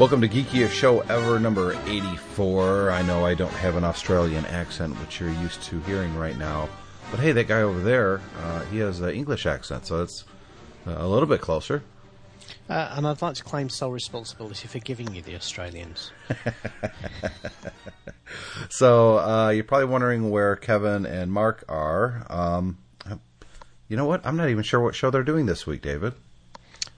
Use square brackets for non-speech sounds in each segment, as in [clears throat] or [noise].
Welcome to Geekiest Show Ever number 84. I know I don't have an Australian accent, which you're used to hearing right now. But hey, that guy over there, uh, he has an English accent, so it's uh, a little bit closer. Uh, and I'd like to claim sole responsibility for giving you the Australians. [laughs] so uh, you're probably wondering where Kevin and Mark are. Um, you know what? I'm not even sure what show they're doing this week, David.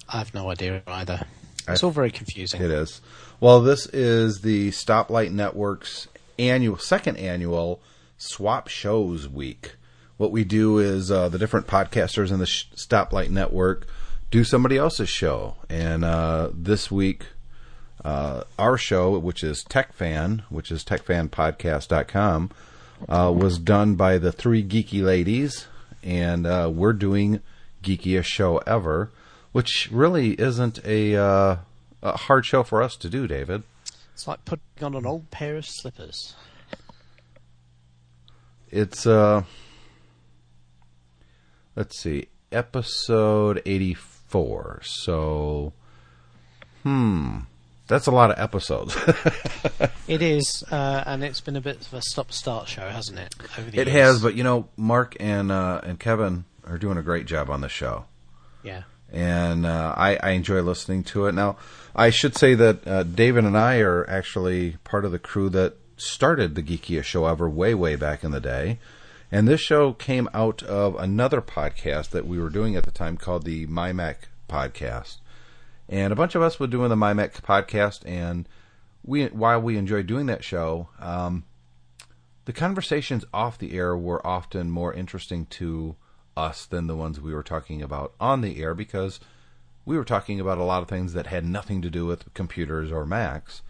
I have no idea either. It's all very confusing. It is. Well, this is the Stoplight Network's annual, second annual Swap Shows Week. What we do is uh, the different podcasters in the Sh- Stoplight Network do somebody else's show, and uh, this week. Uh, our show, which is Tech Fan, which is techfanpodcast.com, uh, was done by the three geeky ladies, and uh, we're doing geekiest show ever which really isn't a, uh, a hard show for us to do, David. It's like putting on an old pair of slippers. It's uh let's see, episode 84. So hmm, that's a lot of episodes. [laughs] it is, uh, and it's been a bit of a stop-start show, hasn't it? it years. has, but you know, Mark and uh, and Kevin are doing a great job on the show. Yeah and uh, I, I, enjoy listening to it. Now, I should say that uh, David and I are actually part of the crew that started the Geekiest Show ever way, way back in the day. And this show came out of another podcast that we were doing at the time called the MyMac Podcast. And a bunch of us were doing the MyMac podcast, and we while we enjoyed doing that show, um, the conversations off the air were often more interesting to us than the ones we were talking about on the air because we were talking about a lot of things that had nothing to do with computers or Macs,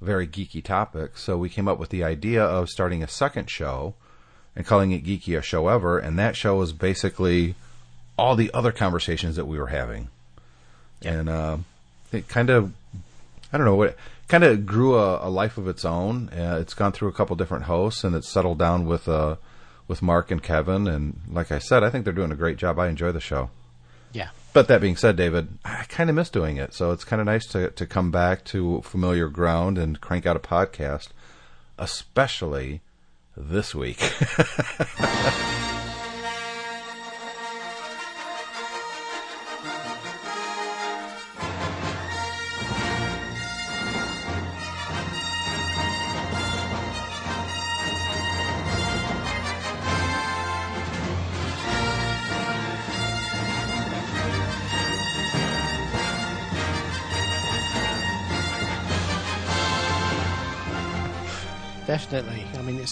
very geeky topics. So we came up with the idea of starting a second show and calling it Geekiest Show Ever, and that show was basically all the other conversations that we were having. Yeah. And uh, it kind of, I don't know, what kind of grew a, a, life of its own. Uh, it's gone through a couple different hosts, and it's settled down with. Uh, with Mark and Kevin. And like I said, I think they're doing a great job. I enjoy the show. Yeah. But that being said, David, I kind of miss doing it. So it's kind of nice to, to come back to familiar ground and crank out a podcast, especially this week. [laughs]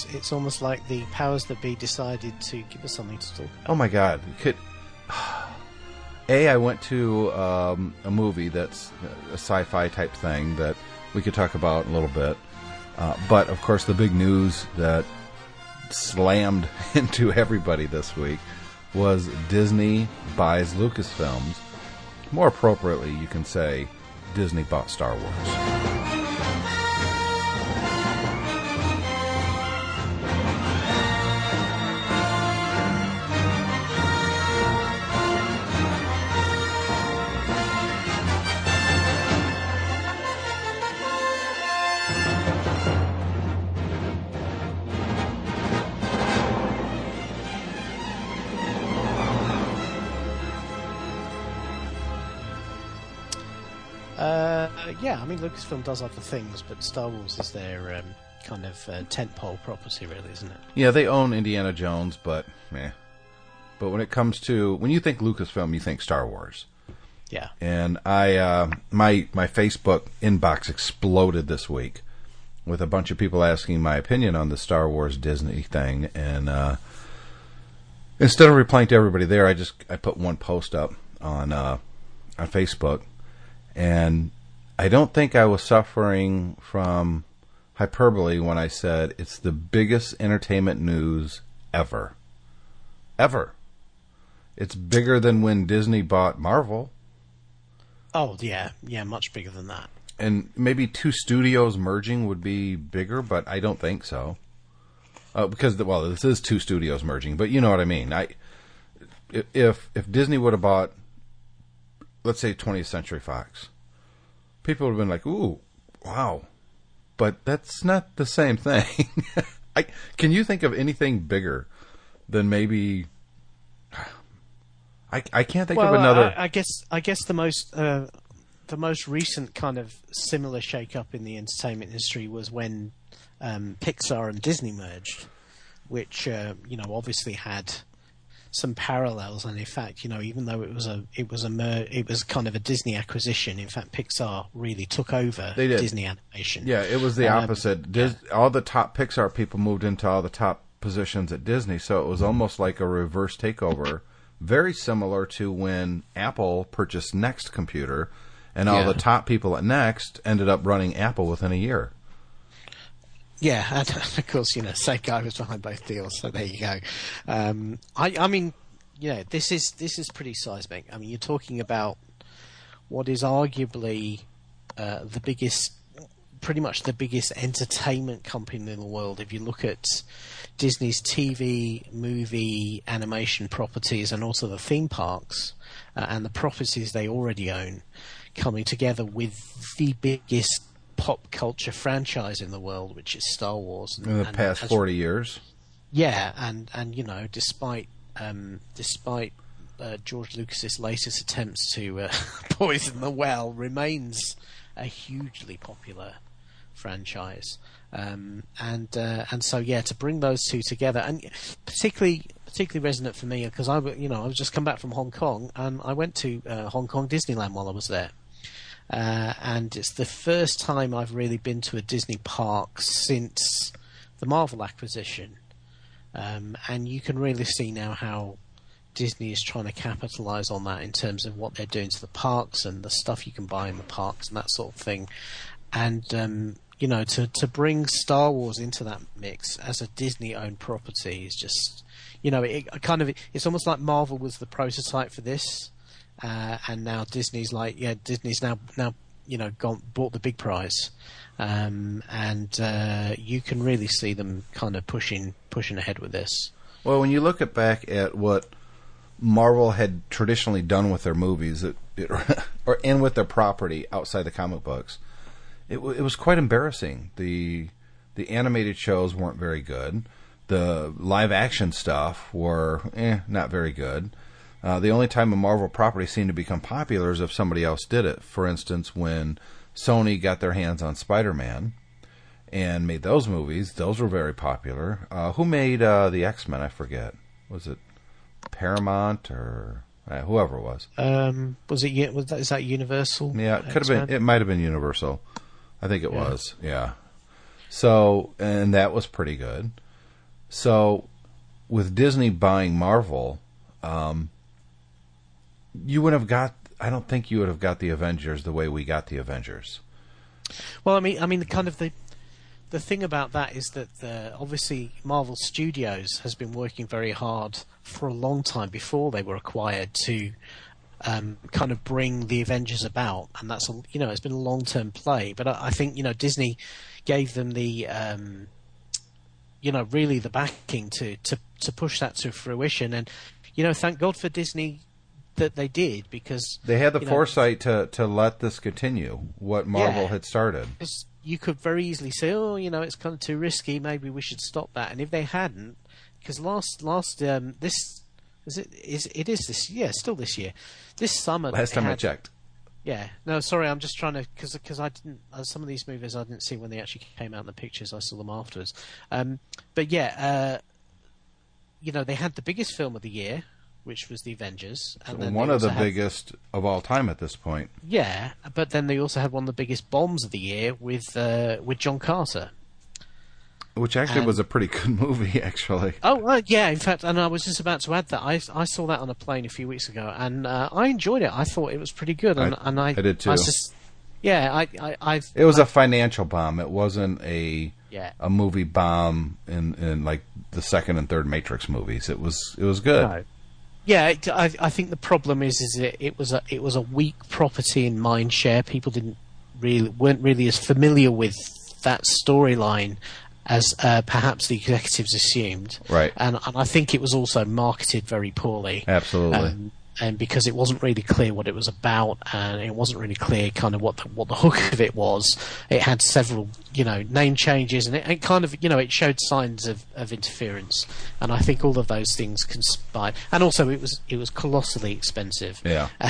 it's it's almost like the powers that be decided to give us something to talk. Oh my God! Could [sighs] a I went to um, a movie that's a sci-fi type thing that we could talk about a little bit, uh, but of course the big news that slammed [laughs] into everybody this week was Disney buys Lucasfilms. More appropriately, you can say Disney bought Star Wars. Mean Lucasfilm does other things, but Star Wars is their um, kind of uh, tentpole property, really, isn't it? Yeah, they own Indiana Jones, but meh. But when it comes to when you think Lucasfilm, you think Star Wars. Yeah. And I uh, my my Facebook inbox exploded this week with a bunch of people asking my opinion on the Star Wars Disney thing, and uh, instead of replying to everybody there, I just I put one post up on uh, on Facebook, and I don't think I was suffering from hyperbole when I said it's the biggest entertainment news ever, ever. It's bigger than when Disney bought Marvel Oh yeah, yeah, much bigger than that. and maybe two studios merging would be bigger, but I don't think so. Uh, because the, well, this is two studios merging, but you know what I mean. I if if Disney would have bought, let's say 20th Century Fox, people would have been like, "Ooh, wow," but that's not the same thing. [laughs] I can you think of anything bigger than maybe? I I can't think well, of another. I, I guess I guess the most uh, the most recent kind of similar shake-up in the entertainment industry was when um, Pixar and Disney merged, which uh, you know obviously had some parallels. And in fact, you know, even though it was a it was a mer- it was kind of a Disney acquisition. In fact, Pixar really took over. Disney animation. Yeah, it was the Um, opposite. Dis- All the top Pixar people moved into all the top positions at Disney, so it was almost like a reverse takeover. Very similar to when Apple purchased Next Computer, and all Yeah. the top people at Next ended up running Apple within a year. Yeah, [laughs] and of course, you know, guy was behind both deals, so there you go. Um, I, I mean, you know, this is this is pretty seismic. I mean, you're talking about what is arguably uh, the biggest, pretty much the biggest entertainment company in the world. If you look at Disney's TV, movie, animation properties, and also the theme parks uh, and the properties they already own, coming together with the biggest pop culture franchise in the world, which is Star Wars. And, In the and past as- forty years, yeah, and and you know, despite um, despite uh, George Lucas's latest attempts to uh, [laughs] poison the well, remains a hugely popular franchise. Um, and uh, and so yeah, to bring those two together, and particularly particularly resonant for me because I you know I was just come back from Hong Kong and I went to uh, Hong Kong Disneyland while I was there. Uh, and it's the first time I've really been to a Disney park since the Marvel acquisition. Um, and you can really see now how Disney is trying to capitalize on that in terms of what they're doing to the parks and the stuff you can buy in the parks and that sort of thing. And um, you know, to to bring Star Wars into that mix as a Disney-owned property is just, you know, it, it kind of it's almost like Marvel was the prototype for this, uh, and now Disney's like, yeah, Disney's now now you know gone bought the big prize, um, and uh, you can really see them kind of pushing pushing ahead with this. Well, when you look at back at what Marvel had traditionally done with their movies, it, it, [laughs] or and with their property outside the comic books, it, it was quite embarrassing. the The animated shows weren't very good. The live action stuff were eh, not very good. Uh, the only time a Marvel property seemed to become popular is if somebody else did it. For instance, when Sony got their hands on Spider Man and made those movies. Those were very popular. Uh, who made uh, the X Men? I forget. Was it Paramount or uh, whoever it was? Um, was it? Was that, is that Universal? Yeah, it could have been. It might have been Universal. I think it Yeah. was. Yeah. So, and that was pretty good. So, with Disney buying Marvel, um, you would have got. I don't think you would have got the Avengers the way we got the Avengers. Well, I mean, I mean, the kind of the the thing about that is that the, obviously Marvel Studios has been working very hard for a long time before they were acquired to um, kind of bring the Avengers about, and that's a, you know it's been a long term play. But I, I think you know Disney gave them the um, you know really the backing to, to to push that to fruition, and you know thank God for Disney that they did because They had the you know, foresight to to let this continue. What Marvel Yeah. had started. you could very easily say, "Oh, you know, it's kind of too risky. Maybe we should stop that." And if they hadn't, because last last um, this is it is it is this yeah still this year this summer Last time I checked. Yeah, no, sorry, I'm just trying to because because I didn't uh, some of these movies I didn't see when they actually came out in the pictures. I saw them afterwards. Um, but yeah, uh, you know, they had the biggest film of the year, which was the Avengers, and then One of the had- biggest of all time at this point. Yeah, but then they also had one of the biggest bombs of the year with uh, with John Carter. Which actually was a pretty good [laughs] movie, actually. Oh uh, yeah, in fact, and I was just about to add that I I saw that on a plane a few weeks ago, and uh, I enjoyed it. I thought it was pretty good, and I- and I I did too. just, yeah, I I I It was a financial bomb. It wasn't a yeah. a movie bomb in, in like the second and third Matrix movies. It was it was good. No. Yeah, it, I, I think the problem is is it, it was a it was a weak property in mindshare. People didn't really weren't really as familiar with that storyline as uh, perhaps the executives assumed. Right. And and I think it was also marketed very poorly. Absolutely. Um, and because it wasn't really clear what it was about, and it wasn't really clear kind of what the, what the hook [laughs] of it was, it had several you know name changes, and it, it kind of you know it showed signs of, of interference, and I think all of those things conspired, and also it was it was colossally expensive, yeah. [laughs]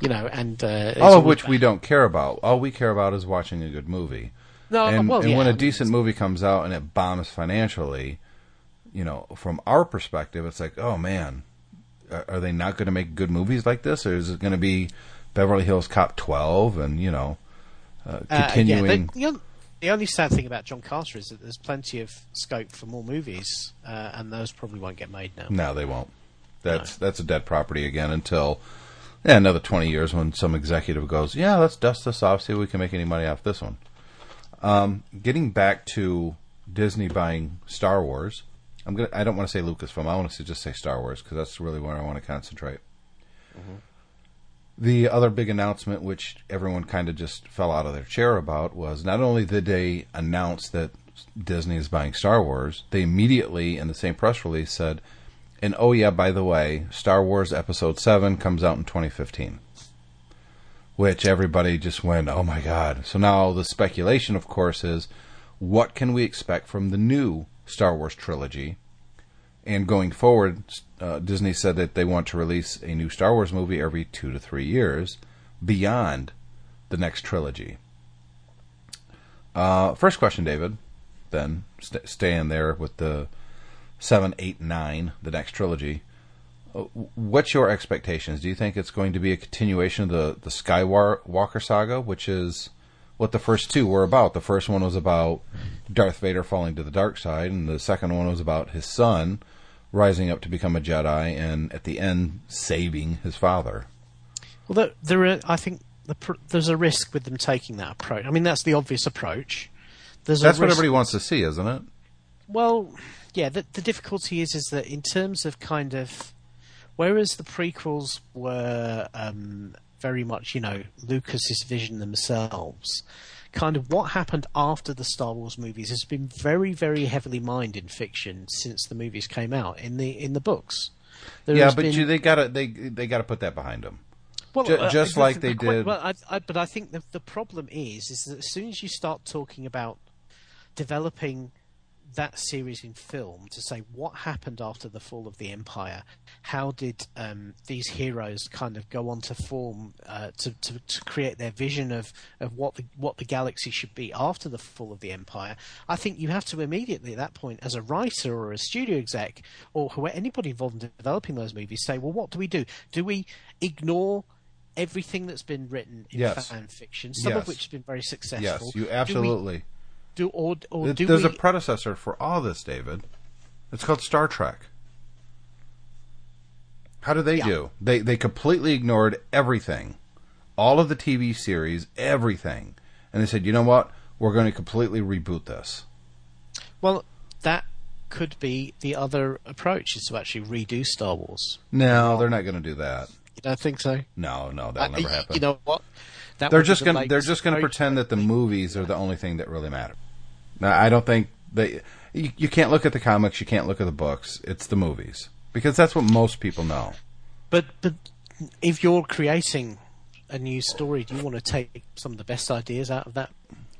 you know, and uh, All of which we don't care about. All we care about is watching a good movie. no, and, well, and yeah, when I a mean, decent movie comes out and it bombs financially, you know, from our perspective, it's like, oh man, are, they not going to make good movies like this, or is it going to be Beverly Hills Cop 12 and you know, uh, Uh, continuing? yeah, the, the, only sad thing about John Carter is that there's plenty of scope for more movies, uh, and those probably won't get made now. No, they won't. That's that's a dead property again until yeah, another twenty years when some executive goes, yeah, let's dust this off, see if we can make any money off this one. Um, getting back to Disney buying Star Wars, I'm gonna. I don't want to say Lucasfilm. I want to just say Star Wars because that's really where I want to concentrate. Mm-hmm. The other big announcement, which everyone kind of just fell out of their chair about, was not only did they announce that Disney is buying Star Wars, they immediately, in the same press release, said, and oh, yeah, by the way, Star Wars Episode 7 comes out in 2015. Which everybody just went, oh my god. So now the speculation, of course, is what can we expect from the new Star Wars trilogy? And going forward, uh, Disney said that they want to release a new Star Wars movie every two to three years beyond the next trilogy. Uh, first question, David. Then st- staying there with the seven, eight, nine, the next trilogy. Uh, What's your expectations? Do you think it's going to be a continuation of the the Skywalker saga, which is what the first two were about? The first one was about Darth Vader falling to the dark side, and the second one was about his son rising up to become a Jedi, and at the end saving his father. Well, there, there are, I think the, there's a risk with them taking that approach. I mean, that's the obvious approach. There's That's what risk, everybody wants to see, isn't it? Well, yeah. The, the difficulty is is that in terms of kind of, whereas the prequels were um, very much you know Lucas's vision themselves, kind of what happened after the Star Wars movies has been very very heavily mined in fiction since the movies came out in the in the books. There yeah, but been- you, they gotta they they gotta put that behind them. well, Ju- uh, just the- like the- they the did- Well, I, I, but I think the the problem is is that as soon as you start talking about developing that series in film to say what happened after the fall of the empire, how did um, these heroes kind of go on to form uh, to, to to create their vision of, of what the what the galaxy should be after the fall of the empire? I think you have to immediately at that point, as a writer or a studio exec or who anybody involved in developing those movies, say, well, what do we do? Do we ignore everything that's been written in Yes. fan fiction, some Yes. of which has been very successful? Yes, you absolutely. Do, or or Th- do There's we? a predecessor for all this, David. It's called Star Trek. How do they Yeah. do? They they completely ignored everything, all of the TV series, everything, and they said, you know what? We're going to completely reboot this. Well, that could be the other approach is to actually redo Star Wars. No, they're not going to do that. You don't think so? No, no, that'll never Uh, happen. You know what? That they're just going to they're just going to pretend that the movies are the only thing that really matter. Now, I don't think they. You, you can't look at the comics. You can't look at the books. It's the movies because that's what most people know. But but if you're creating a new story, do you want to take some of the best ideas out of that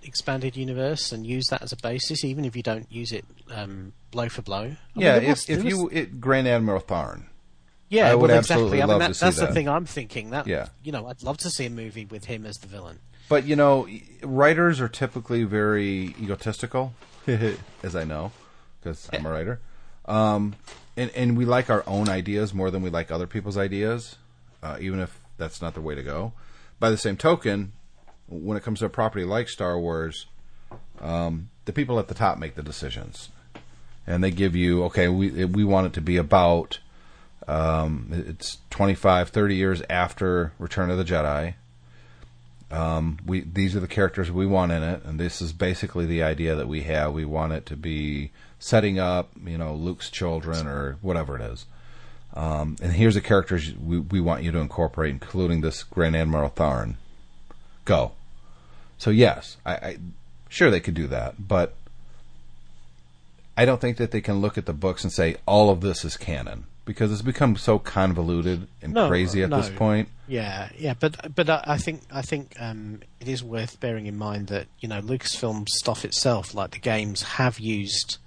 expanded universe and use that as a basis, even if you don't use it um, blow for blow? I mean, Yeah, there was- if, if you was- it, Grand Admiral Thrawn, Yeah, I would well, absolutely exactly. I mean, love that, to see that's that. the thing I'm thinking. That Yeah. you know, I'd love to see a movie with him as the villain. But you know, writers are typically very egotistical, [laughs] as I know, because I'm a writer. Um, and and we like our own ideas more than we like other people's ideas, uh, even if that's not the way to go. By the same token, when it comes to a property like Star Wars, um, the people at the top make the decisions, and they give you okay. We we want it to be about. Um, it's 25, 30 years after Return of the Jedi um, we these are the characters we want in it, and this is basically the idea that we have. We want it to be setting up, you know, Luke's children or whatever it is. Um, and here's the characters we, we want you to incorporate, including this Grand Admiral Thrawn. Go. So yes, I, I sure they could do that, but I don't think that they can look at the books and say all of this is canon because it's become so convoluted and No, crazy at this point. Yeah, yeah, but but I I think I think um, it is worth bearing in mind that you know Lucasfilm stuff itself, like the games, have used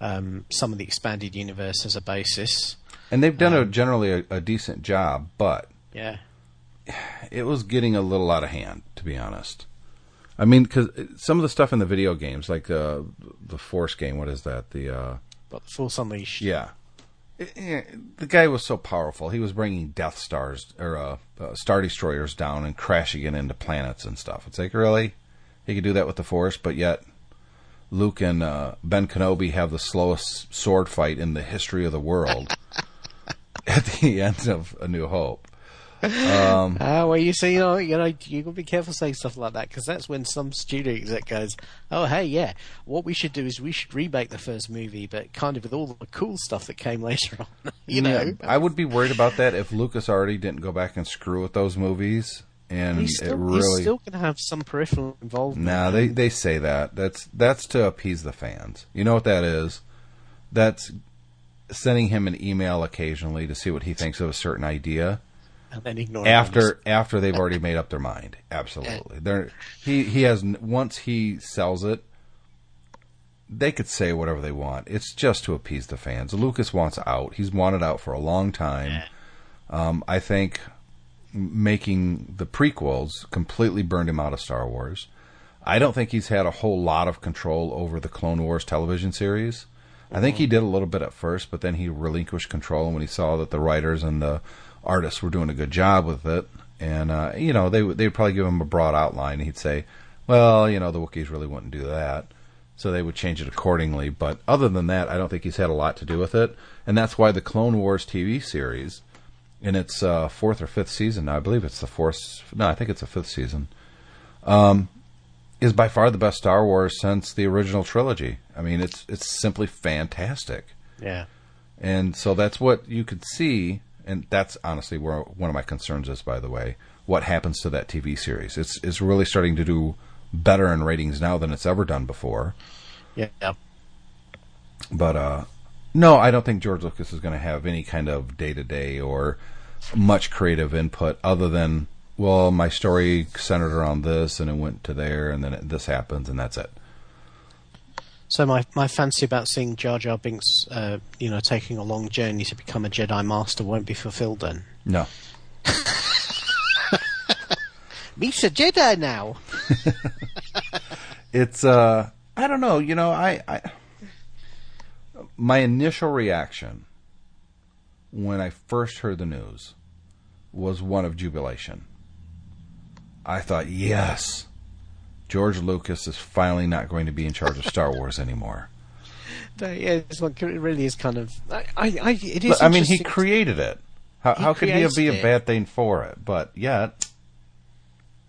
um, some of the expanded universe as a basis. And they've done a Um, generally a, a decent job, but Yeah, [sighs] it was getting a little out of hand, to be honest. I mean, because some of the stuff in the video games, like uh, the Force game, what is that? The uh, but the Force Unleashed. yeah, It- it- the guy was so powerful. He was bringing Death Stars or uh, uh, Star Destroyers down and crashing it into planets and stuff. It's like really, he could do that with the Force, but yet Luke and uh, Ben Kenobi have the slowest sword fight in the history of the world [laughs] at the end of A New Hope. Um, [laughs] Ah, well, you see, you know, you know, you got to be careful saying stuff like that because that's when some studio exec goes, "Oh, hey, yeah, what we should do is we should remake the first movie, but kind of with all the cool stuff that came [laughs] later on." [laughs] you know, Yeah, I would be worried about that if Lucas already didn't go back and screw with those movies, and he's it still, really. he's still going to have some peripheral involvement. Nah, they they say that. That's that's to appease the fans. You know what that is? That's sending him an email occasionally to see what he thinks of a certain idea [laughs] and ignore after after they've already made up their mind. Absolutely. They're, he he has once he sells it, they could say whatever they want. It's just to appease the fans. Lucas wants out. He's wanted out for a long time. Um, I think making the prequels completely burned him out of Star Wars. I don't think he's had a whole lot of control over the Clone Wars television series. I think he did a little bit at first, but then he relinquished control when he saw that the writers and the artists were doing a good job with it. And uh, you know, they would they would probably give him a broad outline. He'd say, "Well, you know, the Wookiees really wouldn't do that." So they would change it accordingly. But other than that, I don't think he's had a lot to do with it. And that's why the Clone Wars TV series, in its uh, fourth or fifth season now, I believe it's the fourth. No, I think it's the fifth season. Um, is by far the best Star Wars since the original trilogy. I mean, it's it's simply fantastic. Yeah, And so that's what you could see, and that's honestly where one of my concerns is. By the way, what happens to that TV series? It's it's really starting to do better in ratings now than it's ever done before. yeah. But uh, no, I don't think George Lucas is going to have any kind of day to day or much creative input other than well, my story centered around this, and it went to there, and then it, this happens, and that's it. So my, my fancy about seeing Jar Jar Binks, uh, you know, taking a long journey to become a Jedi Master won't be fulfilled then. No. [laughs] Me's a Jedi now. [laughs] it's uh I don't know, you know, I, I my initial reaction when I first heard the news was one of jubilation. I thought, yes, George Lucas is finally not going to be in charge of Star Wars anymore. [laughs] Yeah, like, it really is kind of. I, I, I it is. But, I mean, he created it. How, He how could he be a bad thing for it? But yet,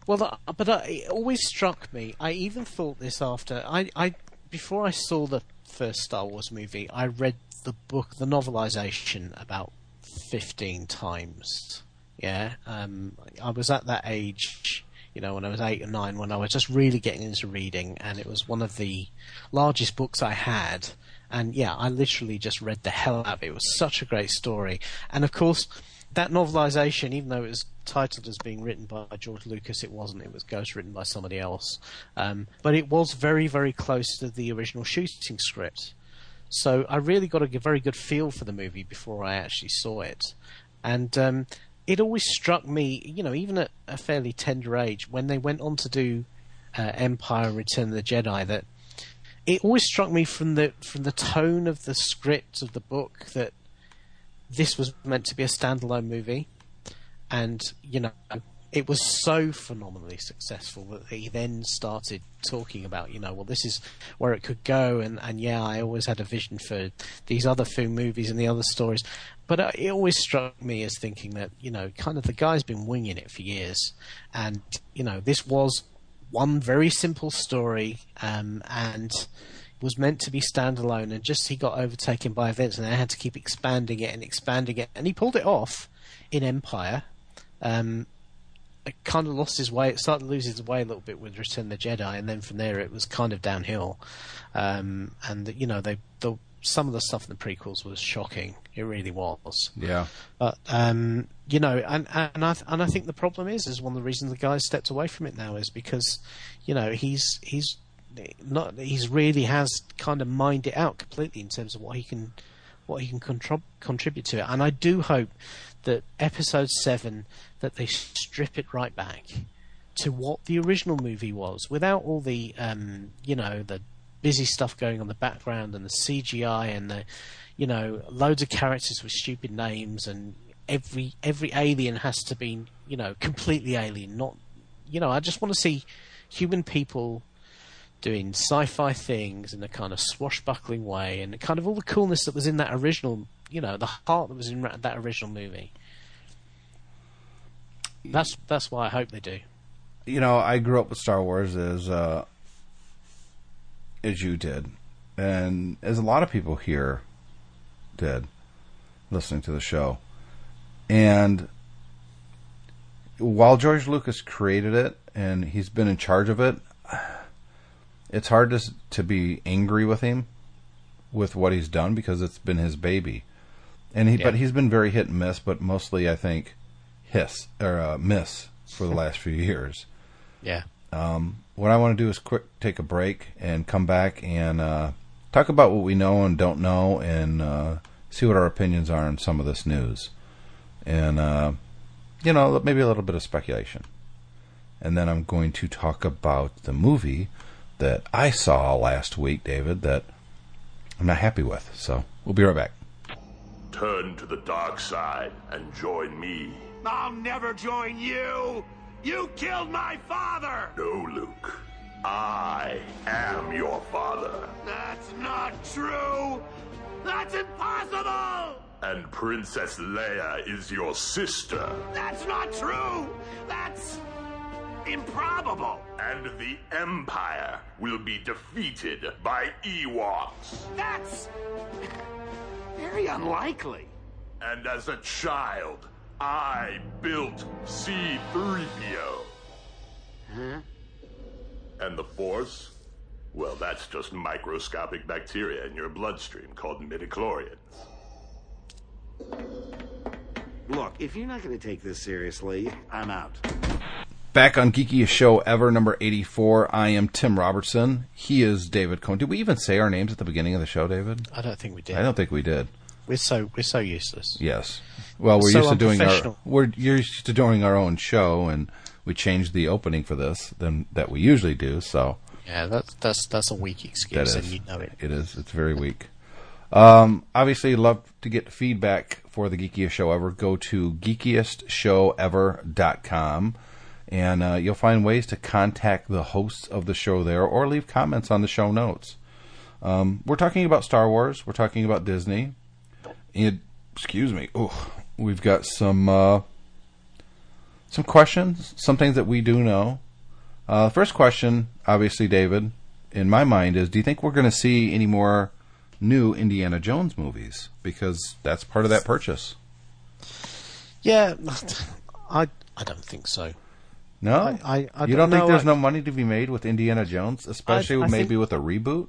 Well, but uh, it always struck me. I even thought this after I, I before I saw the first Star Wars movie. I read the book, the novelization, about fifteen times. Yeah, um, I was at that age, you know, when I was eight or nine, when I was just really getting into reading, and it was one of the largest books I had. And yeah, I literally just read the hell out of it. It was such a great story, and of course that novelization, even though it was titled as being written by George Lucas, it wasn't. It was ghost written by somebody else. Um, but it was very, very close to the original shooting script. So I really got a very good feel for the movie before I actually saw it. and um, it always struck me, you know, even at a fairly tender age, when they went on to do uh, Empire and Return of the Jedi, that it always struck me from the from the tone of the script of the book that this was meant to be a standalone movie, and you know it was so phenomenally successful that he then started talking about, you know, well, this is where it could go, and, and yeah, I always had a vision for these other Fu movies and the other stories, but uh, it always struck me as thinking that, you know, kind of the guy's been winging it for years, and you know, this was one very simple story, um, and was meant to be standalone, and just he got overtaken by events, and they had to keep expanding it and expanding it, and he pulled it off in Empire. Um, kind of lost his way. It started to lose his way a little bit with Return of the Jedi, and then from there it was kind of downhill. Um, and you know, they the, some of the stuff in the prequels was shocking. It really was. Yeah. But um, you know, and and I and I think the problem is is one of the reasons the guy stepped away from it now is because you know he's he's not he's really has kind of mined it out completely in terms of what he can what he can contrib- contribute to it. And I do hope that episode seven that they strip it right back to what the original movie was, without all the um, you know the busy stuff going on the background and the CGI and the you know loads of characters with stupid names and every every alien has to be you know completely alien, not you know I just want to see human people doing sci-fi things in a kind of swashbuckling way and kind of all the coolness that was in that original you know the heart that was in that original movie that's that's why I hope they do. You know, I grew up with Star Wars as uh, as you did, and as a lot of people here did, listening to the show. And while George Lucas created it and he's been in charge of it, it's hard to to be angry with him with what he's done because it's been his baby. And he, yeah. but he's been very hit and miss. But mostly, I think hiss or uh, miss for the last few years. Yeah. Um, what I want to do is quick take a break and come back and uh, talk about what we know and don't know and uh, see what our opinions are on some of this news. And, uh, you know, maybe a little bit of speculation. And then I'm going to talk about the movie that I saw last week, David, that I'm not happy with. So we'll be right back. Turn to the dark side and join me I'll never join you! You killed my father! No, Luke. I am your father. That's not true! That's impossible! And Princess Leia is your sister. That's not true! That's improbable! And the Empire will be defeated by Ewoks. That's very unlikely. And as a child, I built C-3PO. Huh? And the Force? Well, that's just microscopic bacteria in your bloodstream called midichlorians. Look, if you're not going to take this seriously, I'm out. Back on Geekiest Show Ever, number 84, I am Tim Robertson. He is David Cohen. Did we even say our names at the beginning of the show, David? I don't think we did. I don't think we did. We're so we're so useless. Yes. Well, we're so used to doing our we're used to doing our own show, and we changed the opening for this than that we usually do. So yeah, that's that's that's a weak excuse, and you know it. It is. It's very weak. Um, obviously, love to get feedback for the geekiest show ever. Go to geekiestshowever.com and uh, you'll find ways to contact the hosts of the show there or leave comments on the show notes. Um, we're talking about Star Wars. We're talking about Disney. Excuse me. Oh, we've got some uh, some questions, some things that we do know. Uh, first question, obviously, David, in my mind is: Do you think we're going to see any more new Indiana Jones movies? Because that's part of that purchase. Yeah, [laughs] I I don't think so. No, I, I, I you don't, don't think there's no money to be made with Indiana Jones, especially I, maybe think, with a reboot.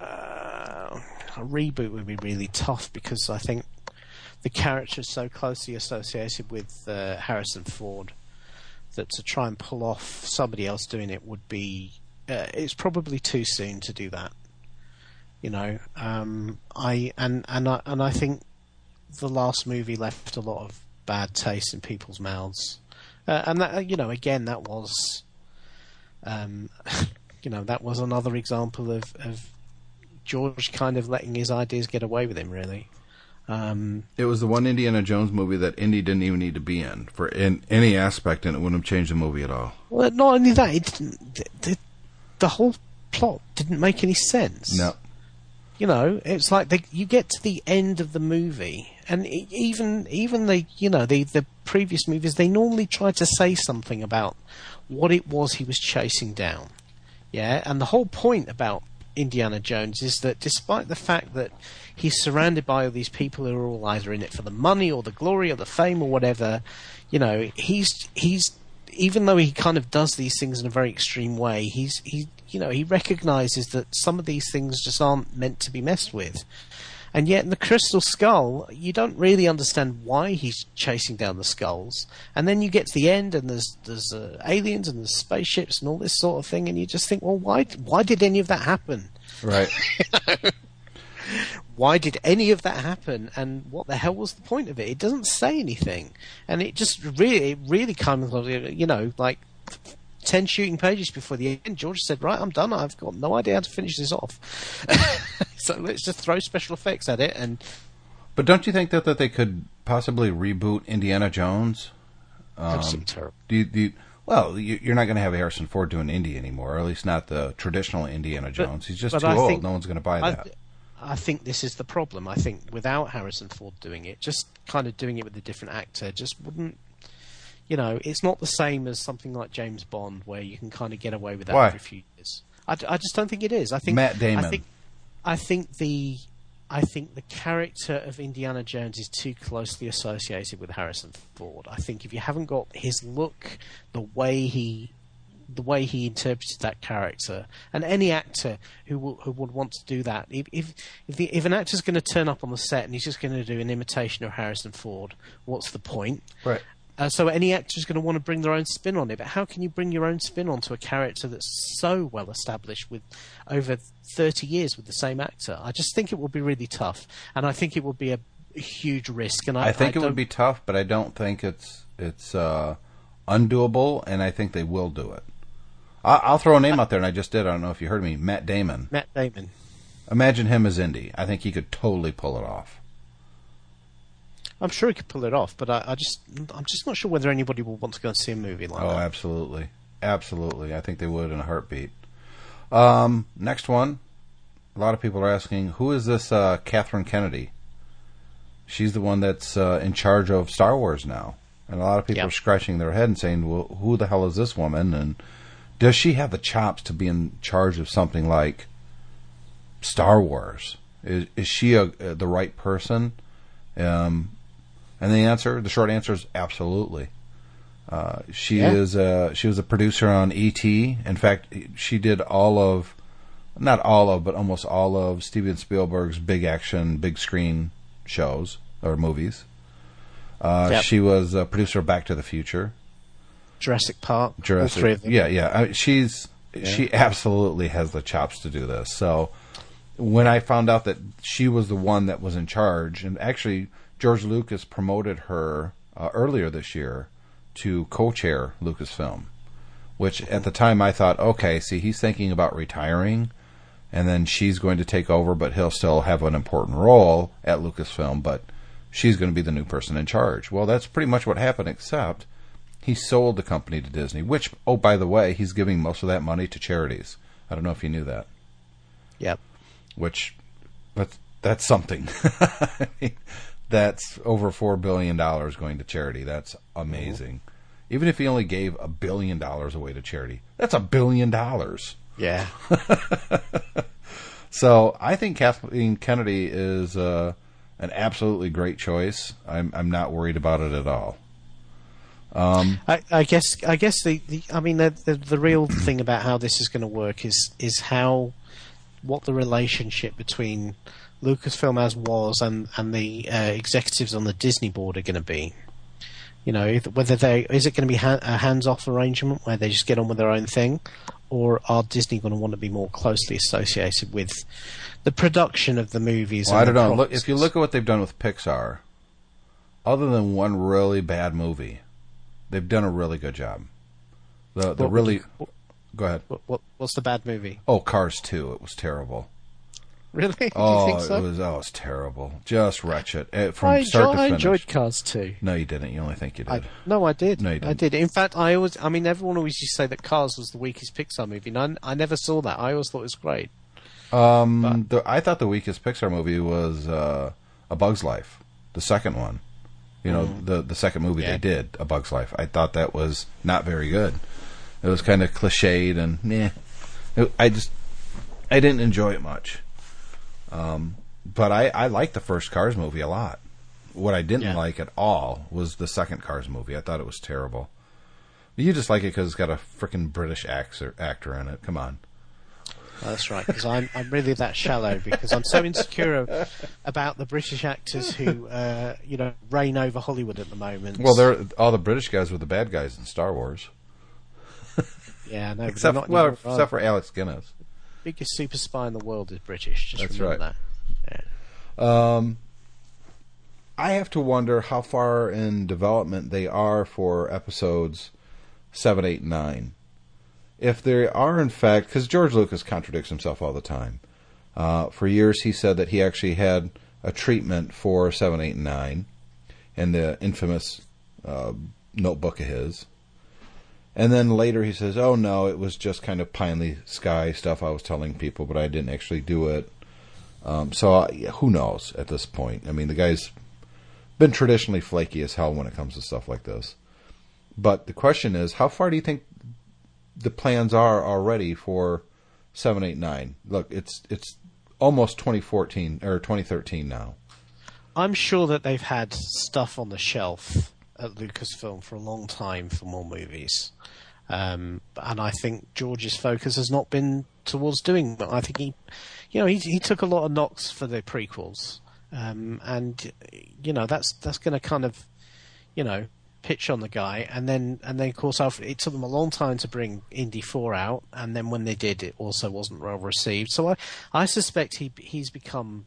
Uh, a reboot would be really tough because I think the character is so closely associated with uh, Harrison Ford that to try and pull off somebody else doing it would be uh, it's probably too soon to do that. You know, um, I and and I and I think the last movie left a lot of bad taste in people's mouths, uh, and that you know again that was, um, [laughs] you know that was another example of, of George kind of letting his ideas get away with him really. Um, It was the one Indiana Jones movie that Indy didn't even need to be in for in any aspect, and it wouldn't have changed the movie at all. well, not only that, it didn't, the, the, whole plot didn't make any sense. No. You know, it's like they, you get to the end of the movie, and even even the you know the the previous movies, they normally try to say something about what it was he was chasing down. Yeah, and the whole point about Indiana Jones is that despite the fact that he's surrounded by all these people who are all either in it for the money or the glory or the fame or whatever, you know, he's he's even though he kind of does these things in a very extreme way, he's he you know he recognizes that some of these things just aren't meant to be messed with. And yet, in the Crystal Skull, you don't really understand why he's chasing down the skulls. And then you get to the end, and there's there's uh, aliens and there's spaceships and all this sort of thing, and you just think, well, why why did any of that happen? Right. [laughs] Why did any of that happen? And what the hell was the point of it? It doesn't say anything, and it just really, it really kind of, you know, like ten shooting pages before the end. George said, "Right, I'm done. I've got no idea how to finish this off." [laughs] so let's just throw special effects at it and but don't you think that, that they could possibly reboot Indiana Jones? some um, terrible. Do you, do you, well, you, you're not going to have Harrison Ford doing Indy anymore, or at least not the traditional Indiana Jones. He's just too I old. no one's going to buy I, that. I think this is the problem. I think without Harrison Ford doing it, just kind of doing it with a different actor, just wouldn't. You know, it's not the same as something like James Bond, where you can kind of get away with that Why? a few years. I, I just don't think it is. I think Matt Damon. I think, I think the I think the character of Indiana Jones is too closely associated with Harrison Ford. I think if you haven't got his look, the way he the way he interpreted that character, and any actor who who would want to do that, if if if, the, if an actor's going to turn up on the set and he's just going to do an imitation of Harrison Ford, what's the point? Right. Uh, so any actor is going to want to bring their own spin on it, but how can you bring your own spin onto a character that's so well established with over 30 years with the same actor? I just think it would be really tough, and I think it would be a, huge risk. And I, I think it would be tough, but I don't think it's it's uh, undoable, and I think they will do it. I, I'll throw a name out there, and I just did. I don't know if you heard me. Matt Damon. Matt Damon. Imagine him as Indy. I think he could totally pull it off. I'm sure he could pull it off, but I, I just I'm just not sure whether anybody will want to go and see a movie like Oh, that. Oh, absolutely, absolutely. I think they would in a heartbeat. Um, next one. A lot of people are asking, who is this uh, Catherine Kennedy? She's the one that's uh, in charge of Star Wars now, and a lot of people Yep. are scratching their head and saying, "Well, who the hell is this woman?" And does she have the chops to be in charge of something like Star Wars? Is, is she a, uh, the right person? Um, and the answer, the short answer is absolutely. Uh, she Yeah. is uh, she was a producer on ET. In fact, she did all of, not all of, but almost all of Steven Spielberg's big action, big screen shows or movies. Uh, Yep. She was a producer of Back to the Future. Jurassic Park, Jurassic. three of them. Yeah, yeah. I, she's she absolutely has the chops to do this. So when I found out that she was the one that was in charge, and actually George Lucas promoted her uh, earlier this year to co-chair Lucasfilm, which at the time I thought, okay, see, he's thinking about retiring, and then she's going to take over, but he'll still have an important role at Lucasfilm, but she's going to be the new person in charge. Well, that's pretty much what happened, except he sold the company to Disney, which, oh, by the way, he's giving most of that money to charities. I don't know if you knew that, Yep. which, that's, that's something. [laughs] I mean, that's over $4 billion going to charity. That's amazing. Even if he only gave a billion dollars away to charity, that's a billion dollars. Yeah. [laughs] So I think Kathleen Kennedy is uh, an absolutely great choice. I'm, I'm not worried about it at all. I, I guess I guess the, the I mean the, the the real [clears throat] thing about how this is going to work is is how what the relationship between Lucasfilm as was and and the uh, executives on the Disney board are going to be. You know, whether they is it going to be ha- a hands-off arrangement where they just get on with their own thing, or are Disney going to want to be more closely associated with the production of the movies? Well, I don't know. Look, if you look at what they've done with Pixar, other than one really bad movie, they've done a really good job. The the What really you- go ahead. What, what what's the bad movie? Oh, Cars two. It was terrible. [laughs] Really? Do Oh, you think so? it was. Oh, it was terrible. Just wretched eh, from I, start enjoy, to finish. I enjoyed Cars too. No, you didn't. You only think you did. I, no, I did. No, you I didn't. did. In fact, I always. I mean, everyone always used to say that Cars was the weakest Pixar movie, and I, I never saw that. I always thought it was great. Um, the, I thought the weakest Pixar movie was uh, A Bug's Life, the second one. You know, the the second movie Mm. Yeah. they did, A Bug's Life. I thought that was not very good. It was kind of cliched and meh. It, I just I didn't enjoy it much. Um, but I I liked the first Cars movie a lot. What I didn't Yeah. like at all was the second Cars movie. I thought it was terrible. You just like it because it's got a freaking British actor actor in it. Come on. Oh, that's right, because I'm I'm really that shallow because I'm so insecure about the British actors who uh, you know reign over Hollywood at the moment. Well, they're all the British guys were the bad guys in Star Wars, yeah, no, except not well, except for Alec Guinness. Biggest super spy in the world is British. Just That's remember right. that. Yeah. Um, I have to wonder how far in development they are for episodes seven, eight, and nine. If they are, in fact, because George Lucas contradicts himself all the time. Uh, for years, he said that he actually had a treatment for seven, eight, and nine, and the infamous uh, notebook of his. And then later he says, "Oh no, it was just kind of the sky stuff I was telling people, but I didn't actually do it." Um, so yeah, who knows at this point? I mean, the guy's been traditionally flaky as hell when it comes to stuff like this. But the question is, how far do you think the plans are already for seven, eight, nine? Look, it's it's almost 2014 or 2013 now. I'm sure that they've had stuff on the shelf at Lucasfilm for a long time for more movies. Um, and I think George's focus has not been towards doing that. I think he, you know, he, he took a lot of knocks for the prequels. Um, and, you know, that's, that's going to kind of, you know, pitch on the guy. And then, and then of course, it took them a long time to bring Indy 4 out. And then when they did, it also wasn't well received. So I, I suspect he, he's become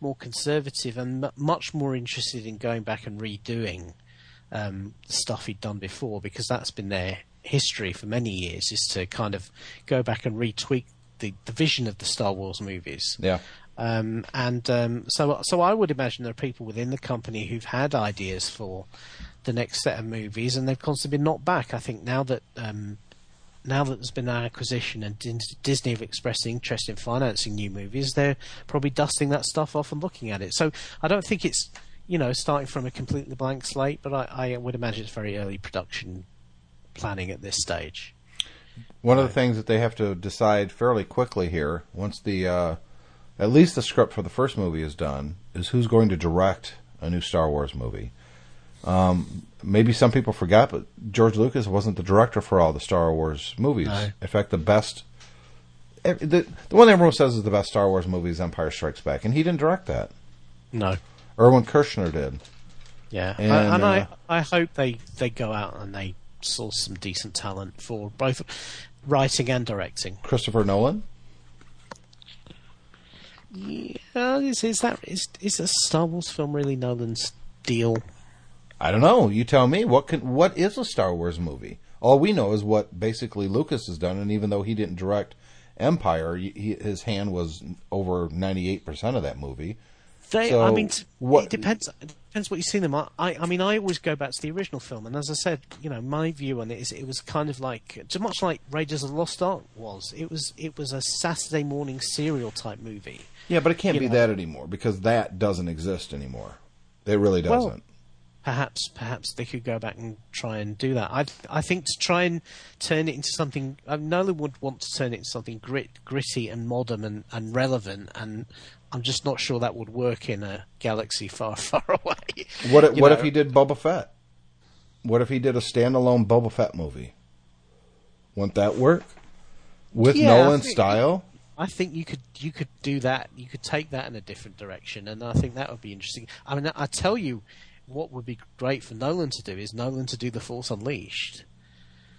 more conservative and m- much more interested in going back and redoing um, stuff he'd done before because that's been their history for many years is to kind of go back and retweak the, the vision of the Star Wars movies. Yeah. Um, and um, so, so I would imagine there are people within the company who've had ideas for the next set of movies, and they've constantly been knocked back. I think now that um, now that there's been an acquisition and Disney have expressed interest in financing new movies, they're probably dusting that stuff off and looking at it. So I don't think it's you know starting from a completely blank slate, but I, I would imagine it's very early production planning at this stage. One of the things that they have to decide fairly quickly here, once the uh, at least the script for the first movie is done, is who's going to direct a new Star Wars movie. Um, maybe some people forgot, but George Lucas wasn't the director for all the Star Wars movies. No. In fact, the best, the, the one everyone says is the best Star Wars movie is Empire Strikes Back, and he didn't direct that. No. Irvin Kershner did. Yeah, And, I, and uh, I, I hope they, they go out and they source some decent talent for both writing and directing. Christopher Nolan. Yeah, is, is that is is a Star Wars film really Nolan's deal? I don't know. You tell me. What can what is a Star Wars movie? All we know is what basically Lucas has done, and even though he didn't direct Empire, he- his hand was over ninety eight percent of that movie. They, So, I mean, what- it depends. It depends what you see them. I, I, mean, I always go back to the original film, and as I said, you know, my view on it is it was kind of like, much like Raiders of the Lost Ark was. It was, it was a Saturday morning serial type movie. Yeah, but it can't be know. that anymore because that doesn't exist anymore. It really doesn't. perhaps perhaps they could go back and try and do that. I I think to try and turn it into something. Uh, Nolan would want to turn it into something grit, gritty and modern and, and relevant, and I'm just not sure that would work in a galaxy far [laughs] far away. what if, what know, if he did Boba Fett? What if he did a standalone Boba Fett movie? Wouldn't that work? With Yeah, I Nolan's think- style? I think you could you could do that. You could take that in a different direction, and I think that would be interesting. I mean, I tell you, what would be great for Nolan to do is Nolan to do the Force Unleashed.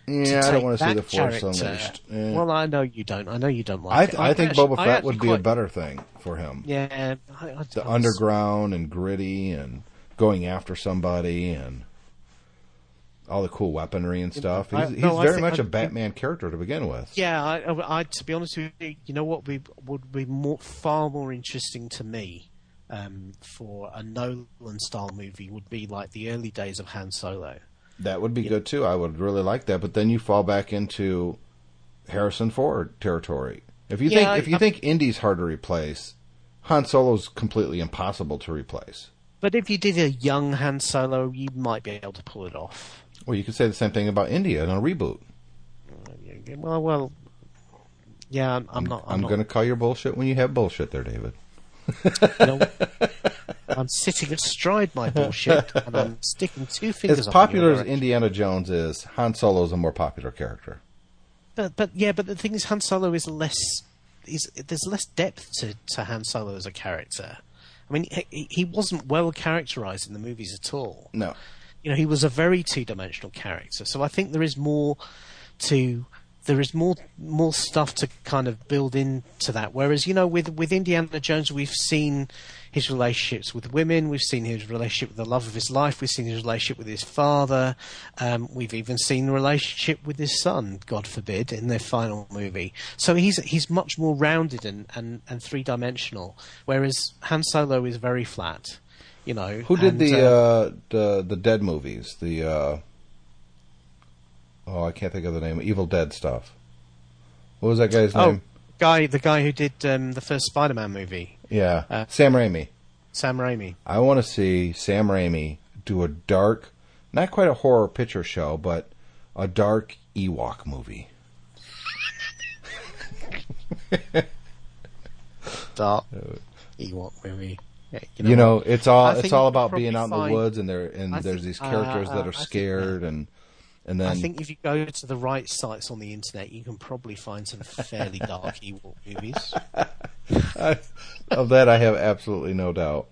Yeah, I don't want to see the Force Unleashed. Eh. Well, I know you don't. I know you don't I, like th- it. I think actually- Boba Fett would be a better thing for him. Yeah, I, I, The I underground and gritty and going after somebody and all the cool weaponry and stuff. He's, I- he's no, very think- much a I- Batman character to begin with. Yeah, I, I, I, to be honest with you, you know what be, would be more, far more interesting to me um, for a Nolan style movie would be like the early days of Han Solo. That would be good too. I would really like that. But then you fall back into Harrison Ford territory. If you Yeah, think I- if you I- think Indy's hard to replace, Han Solo's completely impossible to replace. But if you did a young Han Solo, you might be able to pull it off. Well, you could say the same thing about Indy in a reboot. Well, well, yeah, I'm, I'm not. I'm, not, going to call your bullshit when you have bullshit there, David. know, [laughs] I'm sitting astride my [laughs] bullshit and I'm sticking two fingers. As up in your popular as. Indiana Jones is, Han Solo is a more popular character. But but yeah, but the thing is, Han Solo is less. Is there's less depth to, to Han Solo as a character. I mean, he, he wasn't well characterized in the movies at all. No. You know, he was a very two dimensional character. So I think there is more to there is more more stuff to kind of build into that. Whereas you know, with with Indiana Jones, we've seen his relationships with women, we've seen his relationship with the love of his life, we've seen his relationship with his father, um, we've even seen the relationship with his son, God forbid, in their final movie. So he's he's much more rounded and and, and three dimensional. Whereas Han Solo is very flat. You know, Who did and, the uh, uh, the the Dead movies? The uh, oh, I can't think of the name. Evil Dead stuff. What was that guy's oh name? guy the guy who did um, the first Spider-Man movie, Yeah, uh, Sam Raimi. Sam Raimi. I want to see Sam Raimi do a dark, not quite a horror picture show, but a dark Ewok movie. [laughs] Dark Ewok movie. Yeah, You know, it's all I it's all about being out in the woods and there and I there's think- these uh, characters uh, that I are think, scared and and then I think if you go to the right sites on the internet, you can probably find some fairly dark Ewok movies. [laughs] of that I have absolutely no doubt.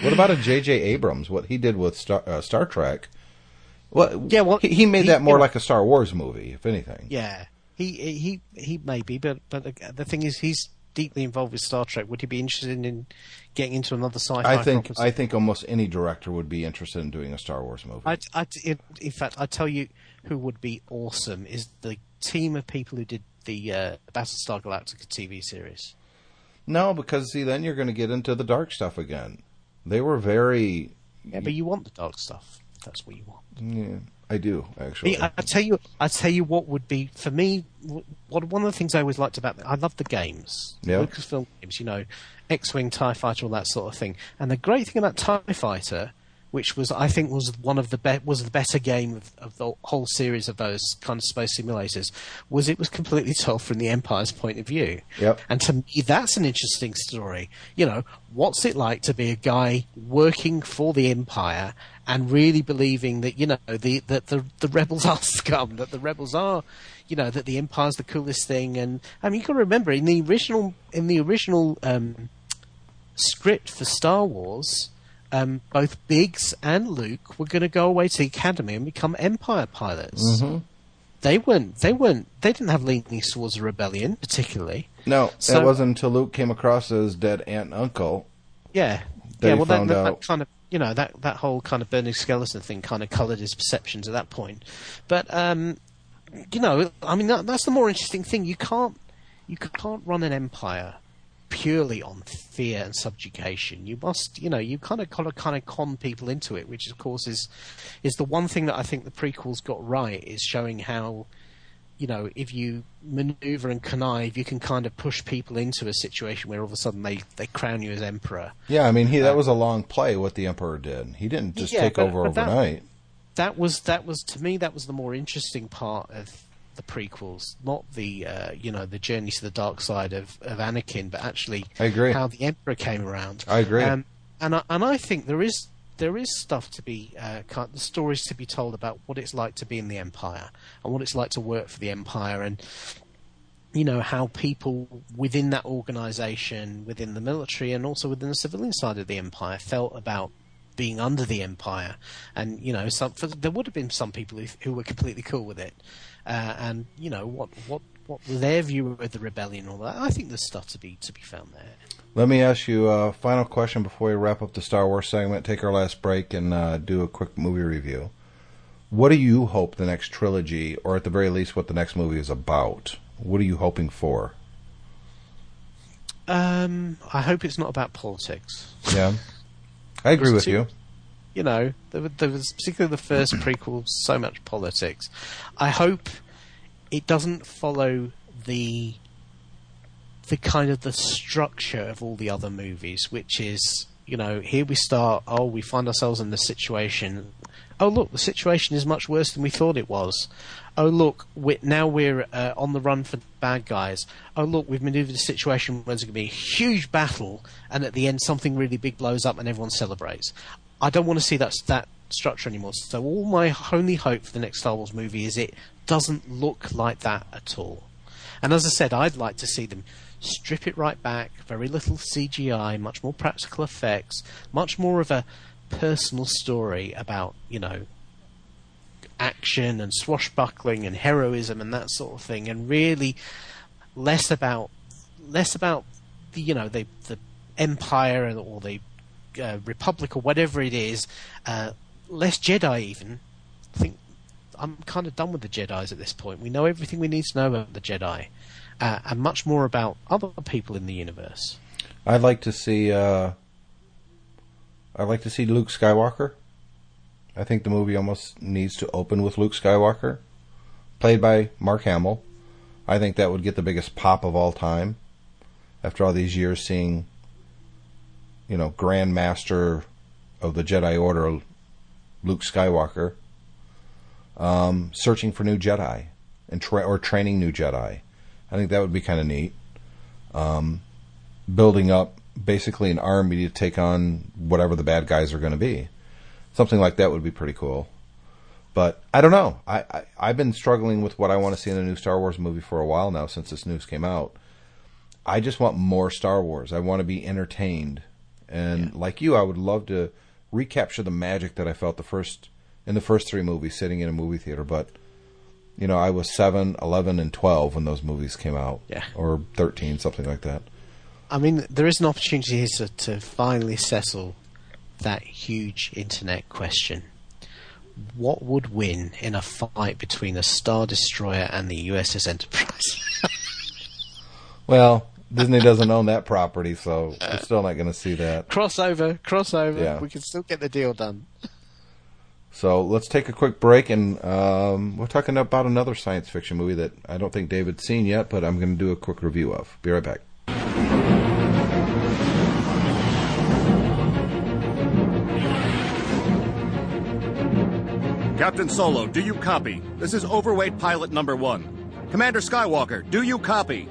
What about a J.J. Abrams? What he did with Star, uh, Star Trek? Well, Yeah, well, he, he made he- that more like a Star Wars movie, if anything. Yeah, he he he may be, but but the thing is, he's deeply involved with Star Trek. Would he be interested in getting into another sci-fi? I think property? I think almost any director would be interested in doing a Star Wars movie. I, I, in, in fact, I tell you who would be awesome is the team of people who did the uh, Battlestar Galactica TV series. no, because see, then you're going to get into the dark stuff again. They were very. Yeah, but you want the dark stuff. That's what you want. Yeah, I do actually. I, I tell you, I tell you what would be for me. What one of the things I always liked about I love the games, Yeah. Lucasfilm games. You know, X-wing, Tie Fighter, all that sort of thing. And the great thing about Tie Fighter, which was I think was one of the be- was the better game of, of the whole series of those kind of space simulators, was it was completely [laughs] told from the Empire's point of view. Yep. And to me, that's an interesting story. You know, what's it like to be a guy working for the Empire and really believing that you know the that the the rebels [laughs] are scum, that the rebels are, you know, that the Empire's the coolest thing. And I mean, you got to remember in the original in the original um, script for Star Wars. Um, both Biggs and Luke were going to go away to the academy and become Empire pilots. They weren't. They weren't. They didn't have leanings towards a rebellion, particularly. no, So- it wasn't until Luke came across his dead aunt and uncle. Yeah, yeah. Well, that, that, that kind of you know that that whole kind of burning skeleton thing kind of coloured his perceptions at that point. But um, you know, I mean, that, that's the more interesting thing. You can't you can't run an empire purely on fear and subjugation. You must, you know, you kind of kind of kind of con people into it, which of course is is the one thing that I think the prequels got right is showing how you know, if you maneuver and connive, you can kind of push people into a situation where all of a sudden they, they crown you as emperor. Yeah, I mean, he that was a long play. What the Emperor did, he didn't just Yeah, take but- over but that- overnight. That was that was to me that was the more interesting part of the prequels, not the uh, you know the journey to the dark side of, of Anakin, but actually I agree. how the emperor came around. I agree. Um, and I, and I think there is there is stuff to be uh, stories to be told about what it's like to be in the empire and what it's like to work for the empire and you know how people within that organization within the military and also within the civilian side of the empire felt about being under the empire and you know some for, there would have been some people who, who were completely cool with it uh, and you know what what what their view of the rebellion, and all that. I think there's stuff to be to be found there. Let me ask you a final question before we wrap up the Star Wars segment, take our last break, and uh, do a quick movie review. What do you hope the next trilogy, or at the very least, what the next movie is about? What are you hoping for? Um, I hope it's not about politics. Yeah, I agree with two- you. You know, there, there was particularly the first [clears throat] prequel, so much politics. I hope it doesn't follow the the kind of the structure of all the other movies, which is, you know, here we start. Oh, we find ourselves in this situation. Oh, look, the situation is much worse than we thought it was. Oh, look, we're, now we're uh, on the run for bad guys. Oh, look, we've maneuvered a situation where there's going to be a huge battle, and at the end, something really big blows up, and everyone celebrates. I don't want to see that that structure anymore. So, all my only hope for the next Star Wars movie is it doesn't look like that at all. And as I said, I'd like to see them strip it right back, very little CGI, much more practical effects, much more of a personal story about, you know, action and swashbuckling and heroism and that sort of thing, and really less about less about the you know the the empire or the uh, republic or whatever it is, uh, less Jedi even. I think I'm kind of done with the Jedi's at this point. We know everything we need to know about the Jedi, uh, and much more about other people in the universe. I'd like to see. Uh, I'd like to see Luke Skywalker. I think the movie almost needs to open with Luke Skywalker, played by Mark Hamill. I think that would get the biggest pop of all time. After all these years, seeing, you know, Grand Master of the Jedi Order, Luke Skywalker, um, searching for new Jedi and tra- or training new Jedi. I think that would be kind of neat um, building up basically an army to take on whatever the bad guys are going to be. Something like that would be pretty cool. But I don't know. I, I I've been struggling with what I want to see in a new Star Wars movie for a while now since this news came out. I just want more Star Wars. I want to be entertained. And like you, I would love to recapture the magic that I felt the first in the first three movies sitting in a movie theater, but you know, I was 7, 11 and 12 when those movies came out Yeah. or 13, something like that. I mean, there is an opportunity here to, to finally settle that huge internet question. What would win in a fight between a Star Destroyer and the USS Enterprise? [laughs] Well, Disney doesn't own that property, so we're uh, still not going to see that. crossover, crossover. Yeah. We can still get the deal done. [laughs] So let's take a quick break, and um, we're talking about another science fiction movie that I don't think David's seen yet, but I'm going to do a quick review of. Be right back. Captain Solo, do you copy? This is overweight pilot number one. Commander Skywalker, do you copy?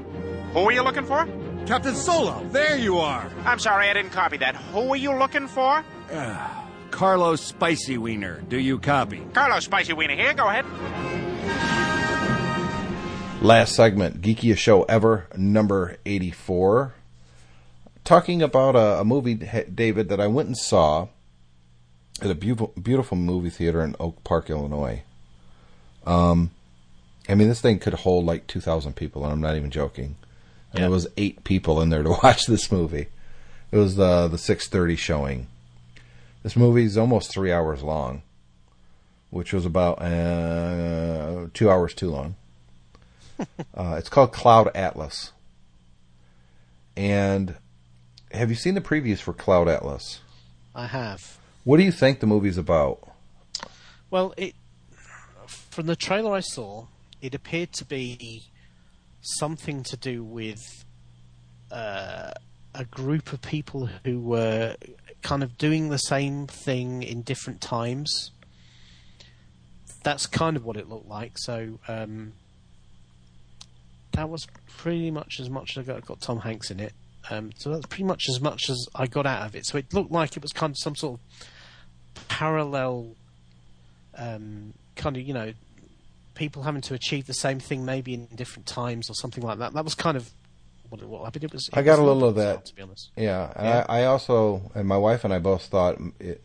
Who are you looking for? Captain Solo, there you are. I'm sorry, I didn't copy that. Who are you looking for? Carlos Spicy Wiener, do you copy? Carlos Spicy Wiener here. Go ahead. Last segment, geekiest show ever, number 84. Talking about a, a movie, David, that I went and saw at a beautiful, beautiful movie theater in Oak Park, Illinois. Um, I mean, this thing could hold like 2,000 people, and I'm not even joking. And there was eight people in there to [laughs] watch this movie. It was the the 6:30 showing. This movie is almost three hours long, which was about uh, two hours too long. [laughs] Uh, it's called Cloud Atlas. And have you seen the previews for Cloud Atlas? I have. What do you think the movie's about? Well, it from the trailer I saw, it appeared to be something to do with uh, a group of people who were kind of doing the same thing in different times. That's kind of what it looked like. So um, that was pretty much as much as I got. Got Tom Hanks in it. Um, so that's pretty much as much as I got out of it. So it looked like it was kind of some sort of parallel um, kind of you know people having to achieve the same thing maybe in different times or something like that. That was kind of what it was. It was. it I got a little of that. to be honest. Yeah, and Yeah. I, I also and my wife and I both thought it,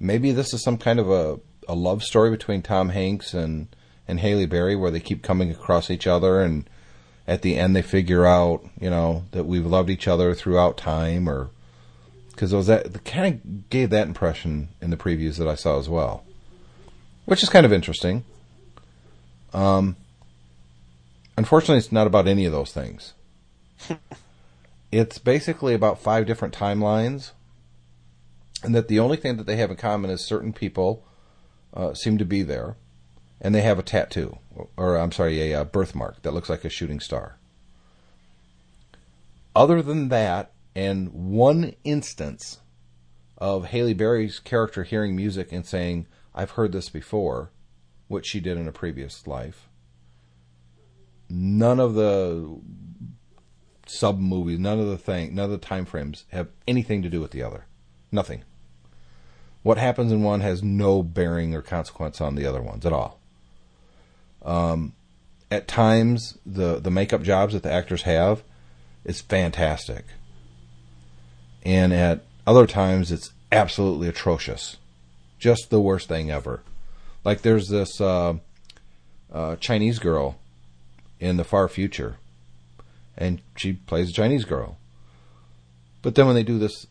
maybe this is some kind of a, a love story between Tom Hanks and and Halle Berry, where they keep coming across each other, and at the end they figure out, you know, that we've loved each other throughout time, or because it was that kind of gave that impression in the previews that I saw as well, which is kind of interesting. Um, unfortunately, it's not about any of those things. [laughs] it's basically about five different timelines, and that the only thing that they have in common is certain people uh, seem to be there, and they have a tattoo, or I'm sorry, a, uh birthmark that looks like a shooting star. Other than that, and one instance of Halle Berry's character hearing music and saying, I've heard this before, which she did in a previous life. None of the sub movies, none of the thing, none of the time frames have anything to do with the other. Nothing. What happens in one has no bearing or consequence on the other ones at all. Um, at times, the the makeup jobs that the actors have is fantastic, and at other times, it's absolutely atrocious, just the worst thing ever. Like there's this uh, uh, Chinese girl in the far future, and she plays a Chinese girl. But then when they do this,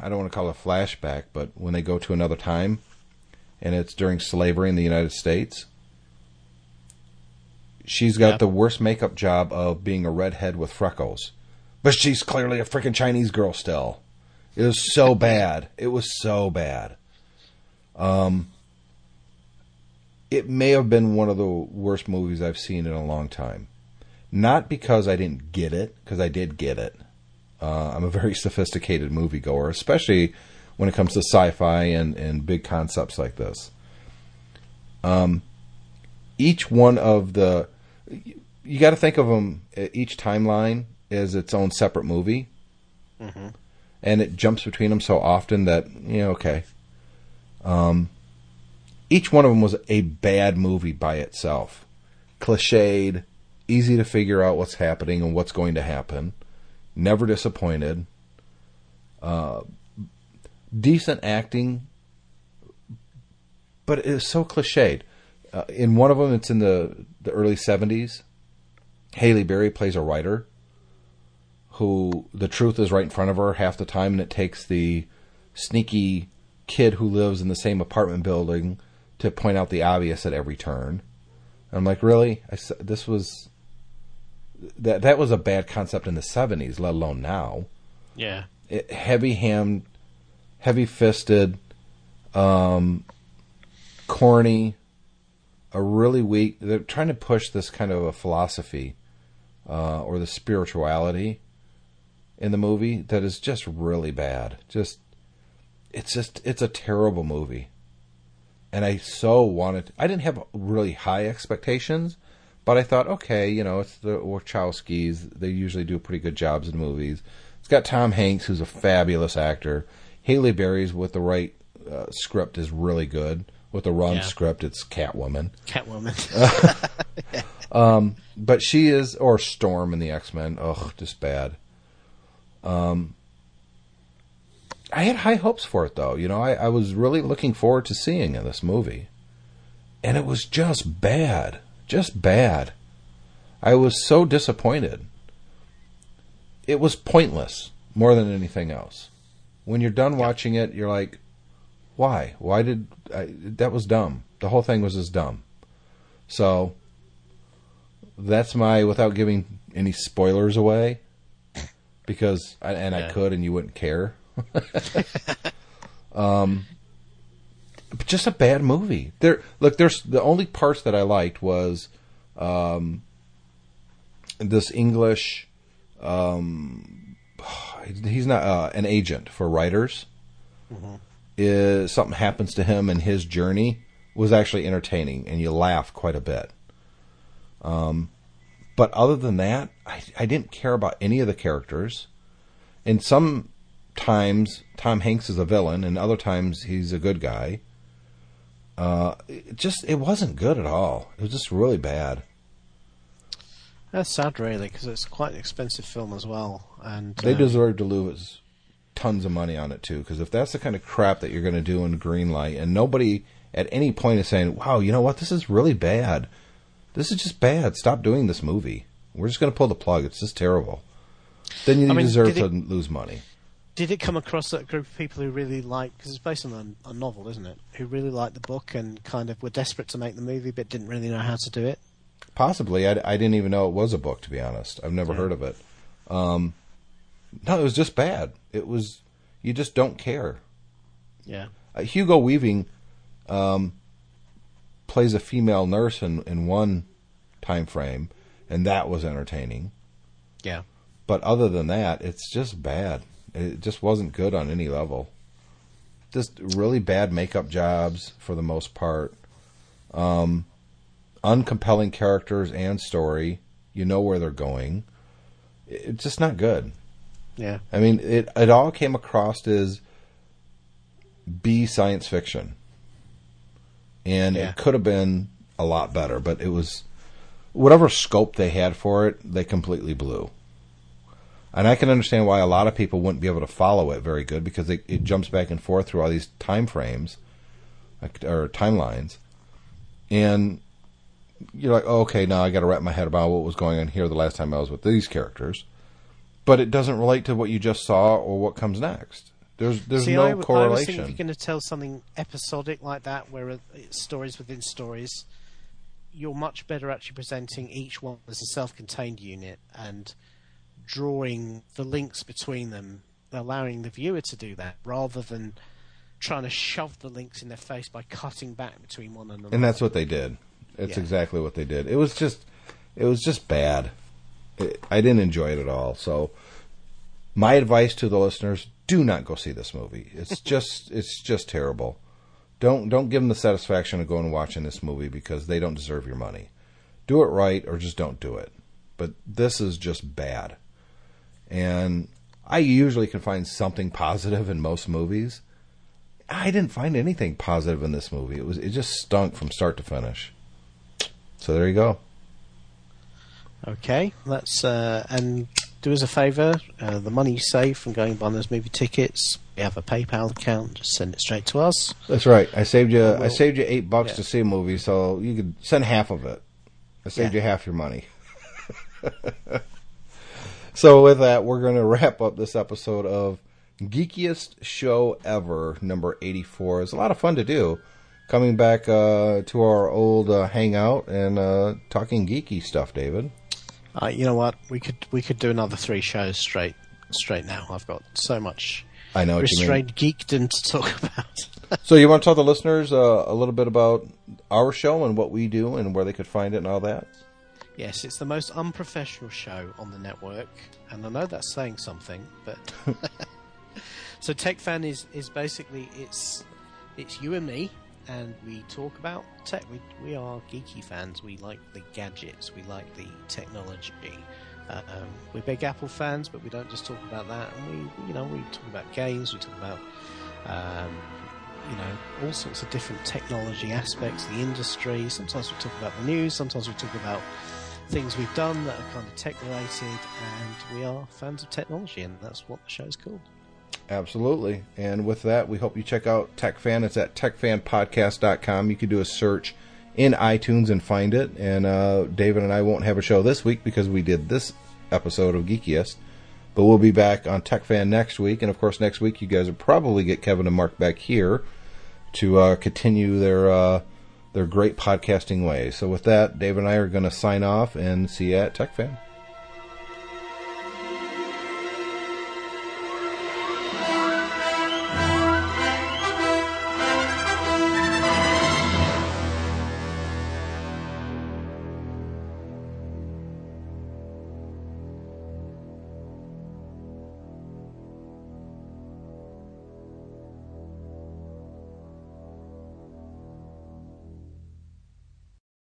I don't want to call it a flashback, but when they go to another time, and it's during slavery in the United States, she's got the worst makeup job of being a redhead with freckles. But she's clearly a freaking Chinese girl still. It was so [laughs] bad. It was so bad. Um, it may have been one of the worst movies I've seen in a long time. Not because I didn't get it, because I did get it. Uh, I'm a very [laughs] sophisticated moviegoer, especially when it comes to sci-fi and, and big concepts like this. Um, each one of the you got to think of them each timeline as its own separate movie, and it jumps between them so often that you know okay. Um, each one of them was a bad movie by itself, cliched, easy to figure out what's happening and what's going to happen, never disappointed. Uh, decent acting, but it is so cliched. Uh, in one of them, it's in the the early '70s. Halle Berry plays a writer who the truth is right in front of her half the time, and it takes the sneaky kid who lives in the same apartment building to point out the obvious at every turn. I'm like, really? I this was that that was a bad concept in the '70s, let alone now Yeah. it, heavy hand, heavy fisted, um, corny, a really weak. They're trying to push this kind of a philosophy uh, or the spirituality in the movie that is just really bad. Just it's just it's a terrible movie, and I so wanted. I didn't have really high expectations. But I thought, okay, you know, it's the Wachowskis. They usually do pretty good jobs in movies. It's got Tom Hanks, who's a fabulous actor. Halle Berry's with the right uh, script is really good. With the wrong Yeah. script, it's Catwoman. Catwoman. [laughs] [laughs] But she is, or Storm in the X Men. Ugh, just bad. Um, I had high hopes for it, though. You know, I, I was really looking forward to seeing this movie, and it was just bad, just bad. I was so disappointed. It was pointless more than anything else. When you're done watching it, you're like, "Why? Why did I, that was dumb? The whole thing was just dumb." So that's my without giving any spoilers away because I, and I could and you wouldn't care. [laughs] um, just a bad movie. There, look, there's the only parts that I liked was um, this English. Um, [sighs] he's not uh, an agent for writers. Is something happens to him and his journey was actually entertaining, and you laugh quite a bit. Um, but other than that, I, I didn't care about any of the characters. And sometimes Tom Hanks is a villain, and other times he's a good guy. Uh, it just it wasn't good at all. It was just really bad. That's sad, really, because it's quite an expensive film as well. And They um, deserve to lose tons of money on it too, because if that's the kind of crap that you're going to do in Greenlight, and nobody at any point is saying, "Wow, you know what? This is really bad. This is just bad. Stop doing this movie." We're just going to pull the plug. It's just terrible. Then you I mean, deserve to it- lose money. Did it come across that group of people who really like because it's based on a, a novel, isn't it? Who really liked the book and kind of were desperate to make the movie, but didn't really know how to do it. Possibly. I, I didn't even know it was a book, to be honest. I've never heard of it. Um, no, it was just bad. It was, you just don't care. Yeah, Uh, Hugo Weaving um, plays a female nurse in, in one time frame, and that was entertaining. yeah. But other than that, it's just bad. It just wasn't good on any level. Just really bad makeup jobs for the most part. Um, uncompelling characters and story. You know where they're going. It's just not good. Yeah, I mean, it it all came across as B science fiction, and Yeah. it could have been a lot better, but it was whatever scope they had for it, they completely blew. And I can understand why a lot of people wouldn't be able to follow it very good because it, it jumps back and forth through all these time frames or timelines, and you're like, oh, okay, now I got to wrap my head about what was going on here the last time I was with these characters but it doesn't relate to what you just saw or what comes next. There's there's See, no I, w- I always think correlation. if you're going to tell something episodic like that, where uh, it's stories within stories, you're much better actually presenting each one as a self-contained unit and drawing the links between them, allowing the viewer to do that, rather than trying to shove the links in their face by cutting back between one and another. and that's what they did. It's Yeah. exactly what they did. It was just it was just bad. It, I didn't enjoy it at all. So my advice to the listeners: do not go see this movie. It's [laughs] just it's just terrible. Don't don't give them the satisfaction of going and watching this movie because they don't deserve your money. Do it right or just don't do it. But this is just bad. And I usually can find something positive in most movies. I didn't find anything positive in this movie. It was it just stunk from start to finish. So there you go. Okay, let's uh, and do us a favour. Uh, the money you save from going buying those movie tickets, we have a PayPal account. Just send it straight to us. That's right. I saved you. I will- saved you eight bucks yeah. to see a movie, so you could send half of it. I saved Yeah. you half your money. [laughs] so with that, we're going [laughs] to wrap up this episode of Geekiest Show Ever, number eighty-four. It's a lot of fun to do. Coming back uh, to our old uh, hangout and uh, talking geeky stuff, David. Uh, you know what? We could we could do another three shows straight straight now. I've got so much I know what you mean. restrained geekdom to talk [laughs] about. So you want to tell the listeners uh, a little bit about our show and what we do and where they could find it and all that? Yes, it's the most unprofessional show on the network, and I know that's saying something, but [laughs] so Tech Fan is is basically it's it's you and me, and we talk about tech. We we are geeky fans. We like the gadgets. We like the technology. Uh, um, we're big Apple fans, but we don't just talk about that. And we, you know, we talk about games. We talk about, um, you know, all sorts of different technology aspects, the industry. Sometimes we talk about the news. Sometimes we talk about things we've done that are kind of tech related. And we are fans of technology, and that's what the show's called. Absolutely. And with that, we hope you check out TechFan. It's at techfanpodcast.com. You can do a search in iTunes and find it. And uh, David and I won't have a show this week because we did this episode of Geekiest. But we'll be back on TechFan next week. And of course, next week, you guys will probably get Kevin and Mark back here to uh, continue their uh, their great podcasting ways. So with that, Dave and I are going to sign off and see you at TechFan.